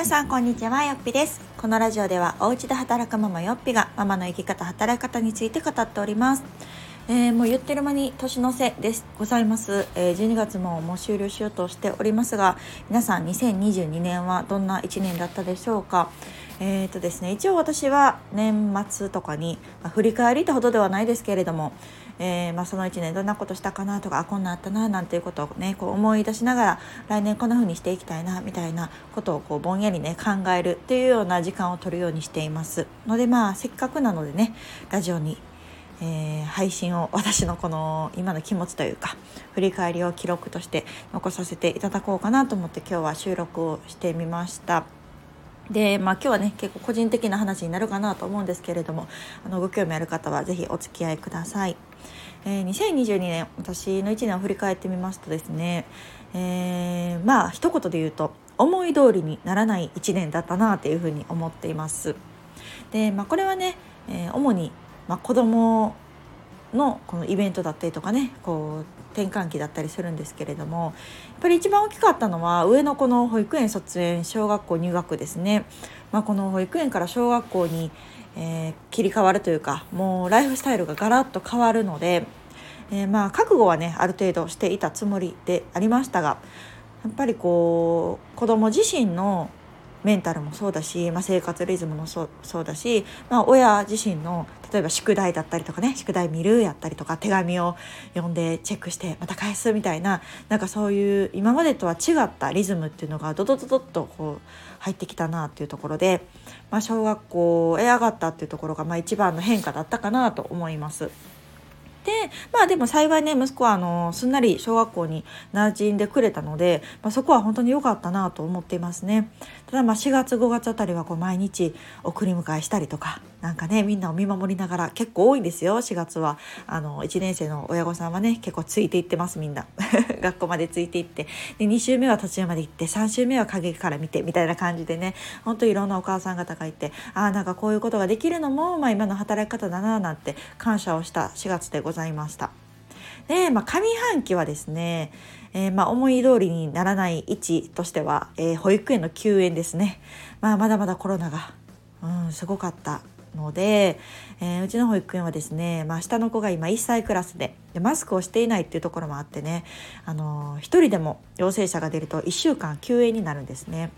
皆さんこんにちはよっぴです。このラジオではお家で働くママよっぴがママの生き方働き方について語っております。えー、もう言ってる間に年の瀬です。ございます、えー、12月ももう終了しようとしておりますが皆さん2022年はどんな1年だったでしょうか？えーとですね、一応私は年末とかに、まあ、振り返りってほどではないですけれども、えー、まあ、その1年どんなことしたかなとかあこんなあったななんていうことをねこう思い出しながら来年こんな風にしていきたいなみたいなことをこうぼんやりね考えるっていうような時間を取るようにしていますのでまあせっかくなのでねラジオにえー、配信を私のこの今の気持ちというか振り返りを記録として残させていただこうかなと思って今日は収録をしてみました。でまあ、今日はね結構個人的な話になるかなと思うんですけれどもあのご興味ある方は是非お付き合いください。えー、2022年私の1年を振り返ってみますとですね、えー、まあ一言で言うと思い通りにならない1年だったなというふうに思っています。で、まあ、これはね、えー、主に、まあ、子供のこのイベントだったりとかねこう転換期だったりするんですけれどもやっぱり一番大きかったのは上の子の保育園卒園小学校入学ですね、まあ、この保育園から小学校に、えー、切り替わるというかもうライフスタイルがガラッと変わるので、えー、まあ覚悟はねある程度していたつもりでありましたがやっぱりこう子供自身のメンタルもそうだし、まあ、生活リズムもそうそうだし、まあ、親自身の例えば宿題だったりとかね宿題見るやったりとか手紙を読んでチェックしてまた返すみたいななんかそういう今までとは違ったリズムっていうのがドドドドッとこう入ってきたなっていうところで、まあ、小学校へ上がったっていうところがまあ一番の変化だったかなと思います。でまあでも幸いね息子はあのすんなり小学校に馴染んでくれたので、まあ、そこは本当に良かったなと思っていますね。ただまあ4月5月あたりはこう毎日送り迎えしたりとかなんかねみんなを見守りながら結構多いんですよ4月は。あの1年生の親御さんはね結構ついていってますみんな。学校までついていって。で2週目は途中まで行って3週目は陰から見てみたいな感じでねほんといろんなお母さん方がいてああなんかこういうことができるのも、まあ、今の働き方だななんて感謝をした4月でございます。ございました。で、まあ、上半期はですね、えー、まあ思い通りにならない位置としては、えー、保育園の休園ですね、まあ、まだまだコロナが、うん、すごかったので、えー、うちの保育園はですね、まあ、下の子が今1歳クラスででマスクをしていないっていうところもあってね、あのー、1人でも陽性者が出ると1週間休園になるんですね。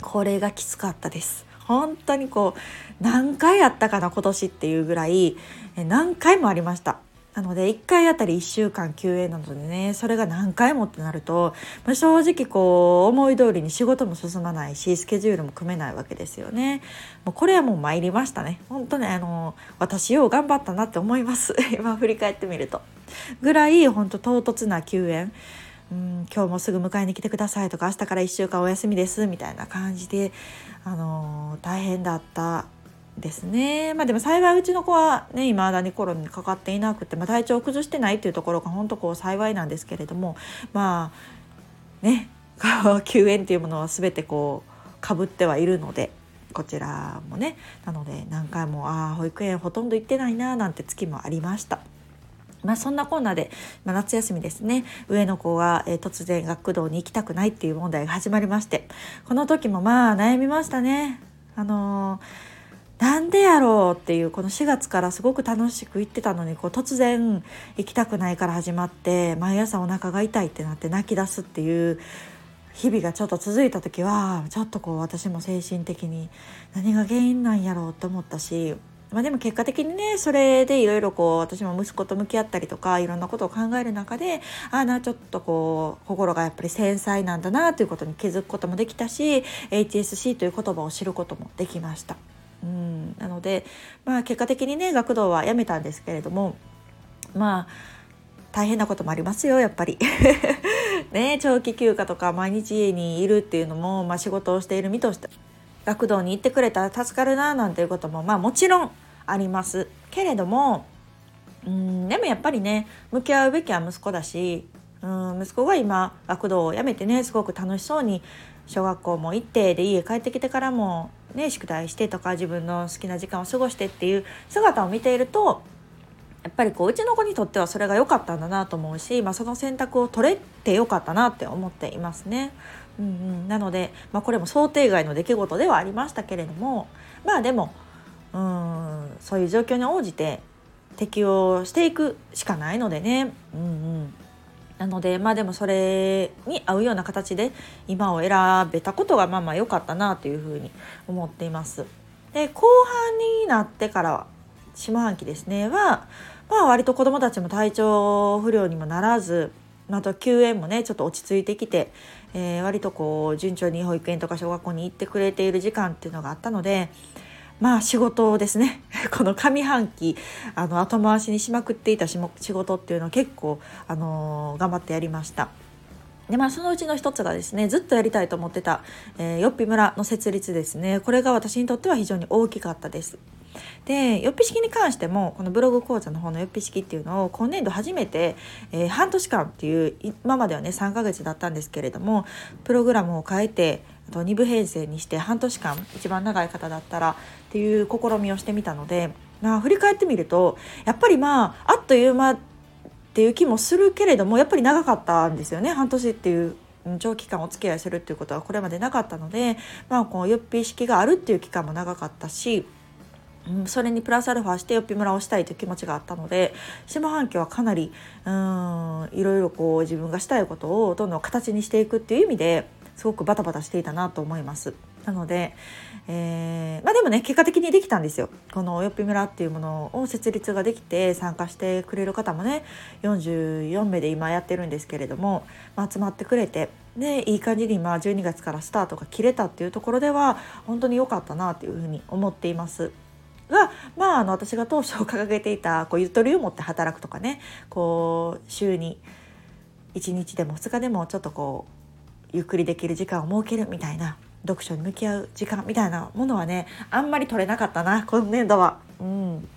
これがきつかったです本当にこう何回あったかな今年っていうぐらい何回もありましたなので1回あたり1週間休園なのでねそれが何回もってなると、まあ、正直こう思い通りに仕事も進まないしスケジュールも組めないわけですよね。もうこれはもう参りましたね。本当ねあの私よう頑張ったなって思います 今振り返ってみると。ぐらい本当唐突な休園。うん今日もすぐ迎えに来てくださいとか明日から1週間お休みですみたいな感じで、あの大変だったですねまあでも幸いうちの子はね未だにコロナにかかっていなくて、まあ、体調を崩してないっていうところが本当こう幸いなんですけれどもまあね 救援っていうものは全てこうかぶってはいるのでこちらもねなので何回もああ保育園ほとんど行ってないななんて月もありました。まあ、そんなコーナーで、まあ、夏休みですね上の子が、えー、突然学童に行きたくないっていう問題が始まりましてこの時もまあ悩みましたね。あのーなんでやろうっていうこの4月からすごく楽しく行ってたのにこう突然行きたくないから始まって毎朝お腹が痛いってなって泣き出すっていう日々がちょっと続いた時はちょっとこう私も精神的に何が原因なんやろうって思ったし、まあ、でも結果的にねそれでいろいろこう私も息子と向き合ったりとかいろんなことを考える中でああなちょっとこう心がやっぱり繊細なんだなということに気づくこともできたし HSC という言葉を知ることもできました。うん、なので、まあ、結果的にね学童はやめたんですけれどもまあ大変なこともありますよやっぱり。ね長期休暇とか毎日家にいるっていうのも、まあ、仕事をしている身として学童に行ってくれたら助かるななんていうこともまあもちろんありますけれどもうんでもやっぱりね向き合うべきは息子だしうん息子が今学童を辞めてねすごく楽しそうに小学校も行ってで家帰ってきてからもね宿題してとか自分の好きな時間を過ごしてっていう姿を見ているとやっぱりこううちの子にとってはそれが良かったんだなと思うし、まあ、その選択を取れて良かったなって思っていますね。うんうん、なので、まあ、これも想定外の出来事ではありましたけれどもまあでもうんそういう状況に応じて適応していくしかないのでね。うんうんなのでまあでもそれに合うような形で今を選べたことがまあまあ良かったなというふうに思っています。で後半になってから下半期ですねは、まあ、割と子どもたちも体調不良にもならずあと休園もねちょっと落ち着いてきて、えー、割とこう順調に保育園とか小学校に行ってくれている時間っていうのがあったのでまあ仕事をですね この上半期あの後回しにしまくっていた仕事っていうのを結構、あのー、頑張ってやりました。でまあ、そのうちの一つがですねずっとやりたいと思ってた、えー、よっぴ村の設立ですねこれが私にとっては非常に大きかったです。でよっぴ式に関してもこのブログ講座の方のよっぴ式っていうのを今年度初めて、えー、半年間っていう今まではね3ヶ月だったんですけれどもプログラムを変えてあと2部編成にして半年間一番長い方だったらっていう試みをしてみたので、まあ、振り返ってみるとやっぱりまああっという間っていう気もするけれどもやっぱり長かったんですよね。半年っていう長期間お付き合いするっていうことはこれまでなかったので、まあ、こうよっぴ式があるっていう期間も長かったしうん、それにプラスアルファしてよっぴ村をしたいという気持ちがあったので下半期はかなりうんいろいろこう自分がしたいことをどんどん形にしていくっていう意味ですごくバタバタしていたなと思います。なので、えー、まあでもね結果的にできたんですよこのおよっぴ村っていうものを設立ができて参加してくれる方もね44名で今やってるんですけれども、まあ、集まってくれてでいい感じに今12月からスタートが切れたっていうところでは本当に良かったなというふうに思っています。が、まあ、あの私が当初掲げていたこうゆとりを持って働くとかねこう週に1日でも2日でもちょっとこうゆっくりできる時間を設けるみたいな読書に向き合う時間みたいなものはねあんまり取れなかったな今年度は。うん。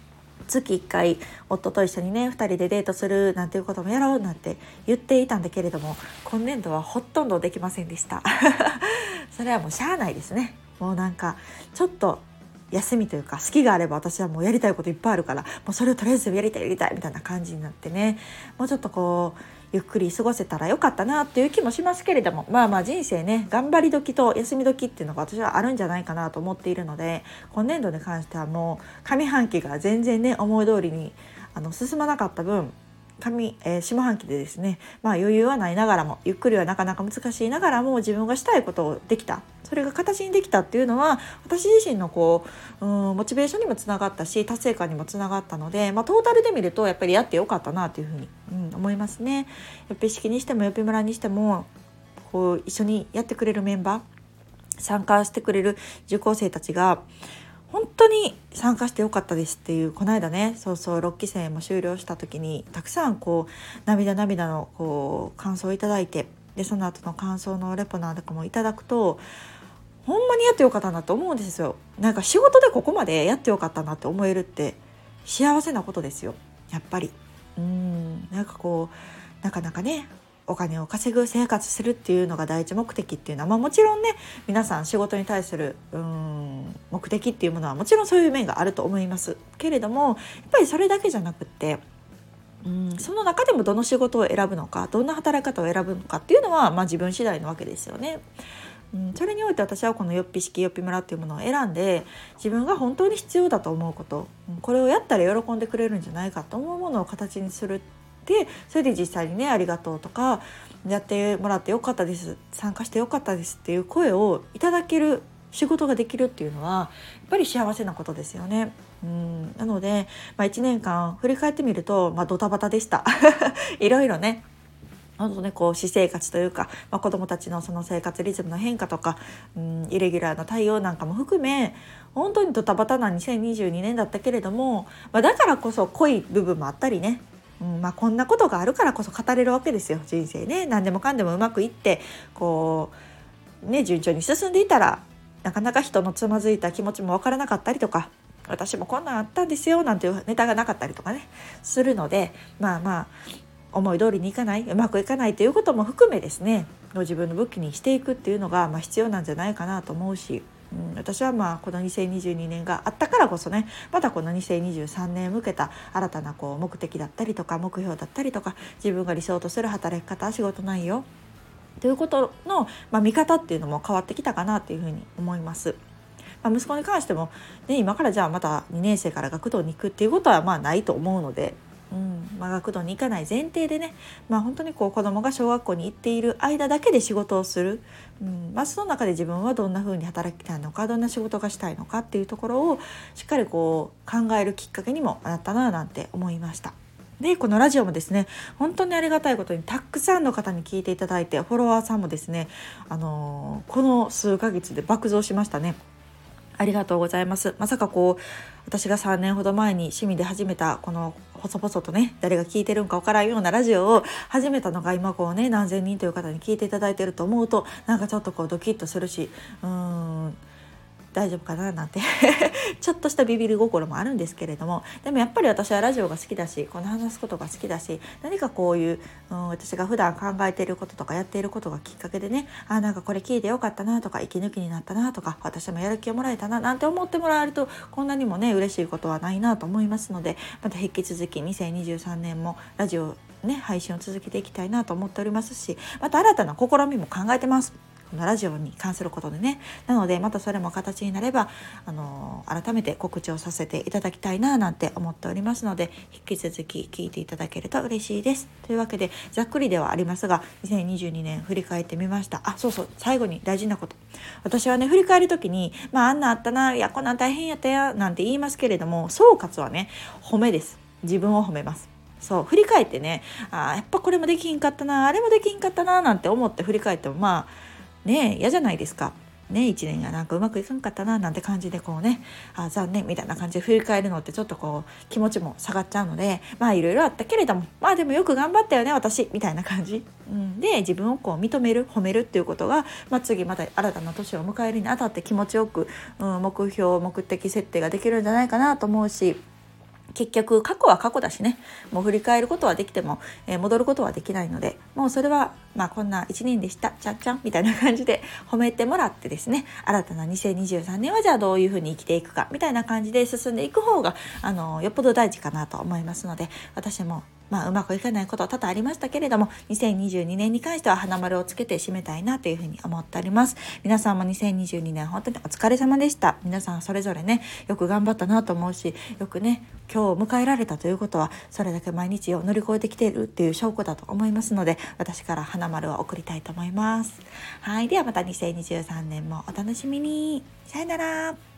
月1回夫と一緒にね2人でデートするなんていうこともやろうなんて言っていたんだけれども今年度はほとんどできませんでした。それはもうしゃあないですね。もうなんかちょっと休みというか好きがあれば私はもうやりたいこといっぱいあるからもうそれをとりあえずやりたいやりたいみたいな感じになってね。もうちょっとこうゆっくり過ごせたらよかったなっていう気もしますけれどもまあまあ人生ね頑張り時と休み時っていうのが私はあるんじゃないかなと思っているので今年度に関してはもう上半期が全然ね思い通りにあの進まなかった分上、えー、下半期でですね、まあ、余裕はないながらもゆっくりはなかなか難しいながらも自分がしたいことをできたそれが形にできたっていうのは私自身のこううんモチベーションにもつながったし達成感にもつながったので、まあ、トータルで見るとやっぱりやってよかったなというふうに、うん、思いますね。よっぴ式にしてもよっぴ村にしてもこう一緒にやってくれるメンバー参加してくれる受講生たちが本当に参加してよかったですっていうこの間ねそうそう6期生も終了した時にたくさんこう涙涙のこう感想をいただいてでその後の感想のレポナーとかもいただくとほんまにやってよかったなと思うんですよ。なんか仕事でここまでやってよかったなって思えるって幸せなことですよ。やっぱり。うん。なんかこうなかなかねお金を稼ぐ生活するっていうのが第一目的っていうのは、まあ、もちろんね皆さん仕事に対するうん目的っていうものはもちろんそういう面があると思いますけれどもやっぱりそれだけじゃなくってうんその中でもどの仕事を選ぶのかどんな働き方を選ぶのかっていうのは、まあ、自分次第なわけですよね。うん、それにおいて私はこのよっぴ式よっぴ村っていうものを選んで自分が本当に必要だと思うこと、うん、これをやったら喜んでくれるんじゃないかと思うものを形にするでそれで実際にね「ありがとう」とか「やってもらってよかったです」「参加してよかったです」っていう声をいただける仕事ができるっていうのはやっぱり幸せなことですよね。うん。なので、まあ、1年間振り返ってみると、まあ、ドタバタでした。いろいろね。本当ねこう私生活というか、まあ、子どもたちのその生活リズムの変化とか、うん、イレギュラーな対応なんかも含め本当にドタバタな2022年だったけれども、まあ、だからこそ濃い部分もあったりね。うんまあ、こんなことがあるからこそ語れるわけですよ人生ね。何でもかんでもうまくいってこうね順調に進んでいたらなかなか人のつまずいた気持ちも分からなかったりとか私もこんなんあったんですよなんていうネタがなかったりとかねするのでまあまあ思い通りにいかないうまくいかないということも含めですねご自分の武器にしていくっていうのが、まあ、必要なんじゃないかなと思うし、うん、私はまあこの2022年があったからこそねまたこの2023年向けた新たなこう目的だったりとか目標だったりとか自分が理想とする働き方仕事内容ということの、まあ、見方っていうのも変わってきたかなっていうふうに思います。まあ、息子に関しても、ね、今からじゃあまた2年生から学童に行くっていうことはまあないと思うので、うんまあ、学童に行かない前提でね、まあ、本当にこう子どもが小学校に行っている間だけで仕事をする、うんまあ、その中で自分はどんなふうに働きたいのかどんな仕事がしたいのかっていうところをしっかりこう考えるきっかけにもなったななんて思いました。でこのラジオもですね本当にありがたいことにたくさんの方に聞いていただいてフォロワーさんもですね、あのー、この数ヶ月で爆増しましたね。ありがとうございます。まさかこう私が3年ほど前に趣味で始めたこの細々とね誰が聞いてるんかわからんようなラジオを始めたのが今こうね何千人という方に聞いていただいてると思うとなんかちょっとこうドキッとするしうーん大丈夫かななんて ちょっとしたビビり心もあるんですけれどもでもやっぱり私はラジオが好きだしこの話すことが好きだし何かこういう、うん、私が普段考えていることとかやっていることがきっかけでねあなんかこれ聞いてよかったなとか息抜きになったなとか私もやる気をもらえたななんて思ってもらえるとこんなにもね嬉しいことはないなと思いますのでまた引き続き2023年もラジオね配信を続けていきたいなと思っておりますしまた新たな試みも考えてます。このラジオに関することでね。なのでまたそれも形になればあの改めて告知をさせていただきたいななんて思っておりますので引き続き聞いていただけると嬉しいです。というわけでざっくりではありますが2022年振り返ってみました。あそうそう最後に大事なこと。私はね振り返る時にまああんなあったないやこんなん大変やったやなんて言いますけれども総括はね褒めです。自分を褒めます。そう振り返ってねあやっぱこれもできひんかったなあれもできひんかったななんて思って振り返ってもまあね嫌じゃないですか。ね、1年がなんかうまくいかんかったななんて感じでこうねあ残念みたいな感じで振り返るのってちょっとこう気持ちも下がっちゃうのでまあいろいろあったけれどもまあでもよく頑張ったよね私みたいな感じ、うん、で自分をこう認める褒めるっていうことが、まあ、次また新たな年を迎えるにあたって気持ちよく、うん、目標目的設定ができるんじゃないかなと思うし結局過去は過去だしね。もう振り返ることはできても、えー、戻ることはできないのでもうそれはまあこんな1年でした。ちゃんちゃんみたいな感じで 褒めてもらってですね。新たな2023年はじゃあどういうふうに生きていくかみたいな感じで進んでいく方があのよっぽど大事かなと思いますので私もまあ、うまくいかないこと多々ありましたけれども2022年に関しては花丸をつけて締めたいなというふうに思っております。皆さんも2022年本当にお疲れ様でした。皆さんそれぞれねよく頑張ったなと思うしよくね今日を迎えられたということはそれだけ毎日を乗り越えてきているっていう証拠だと思いますので私から花丸を送りたいと思います。はいではまた2023年もお楽しみに。さよなら。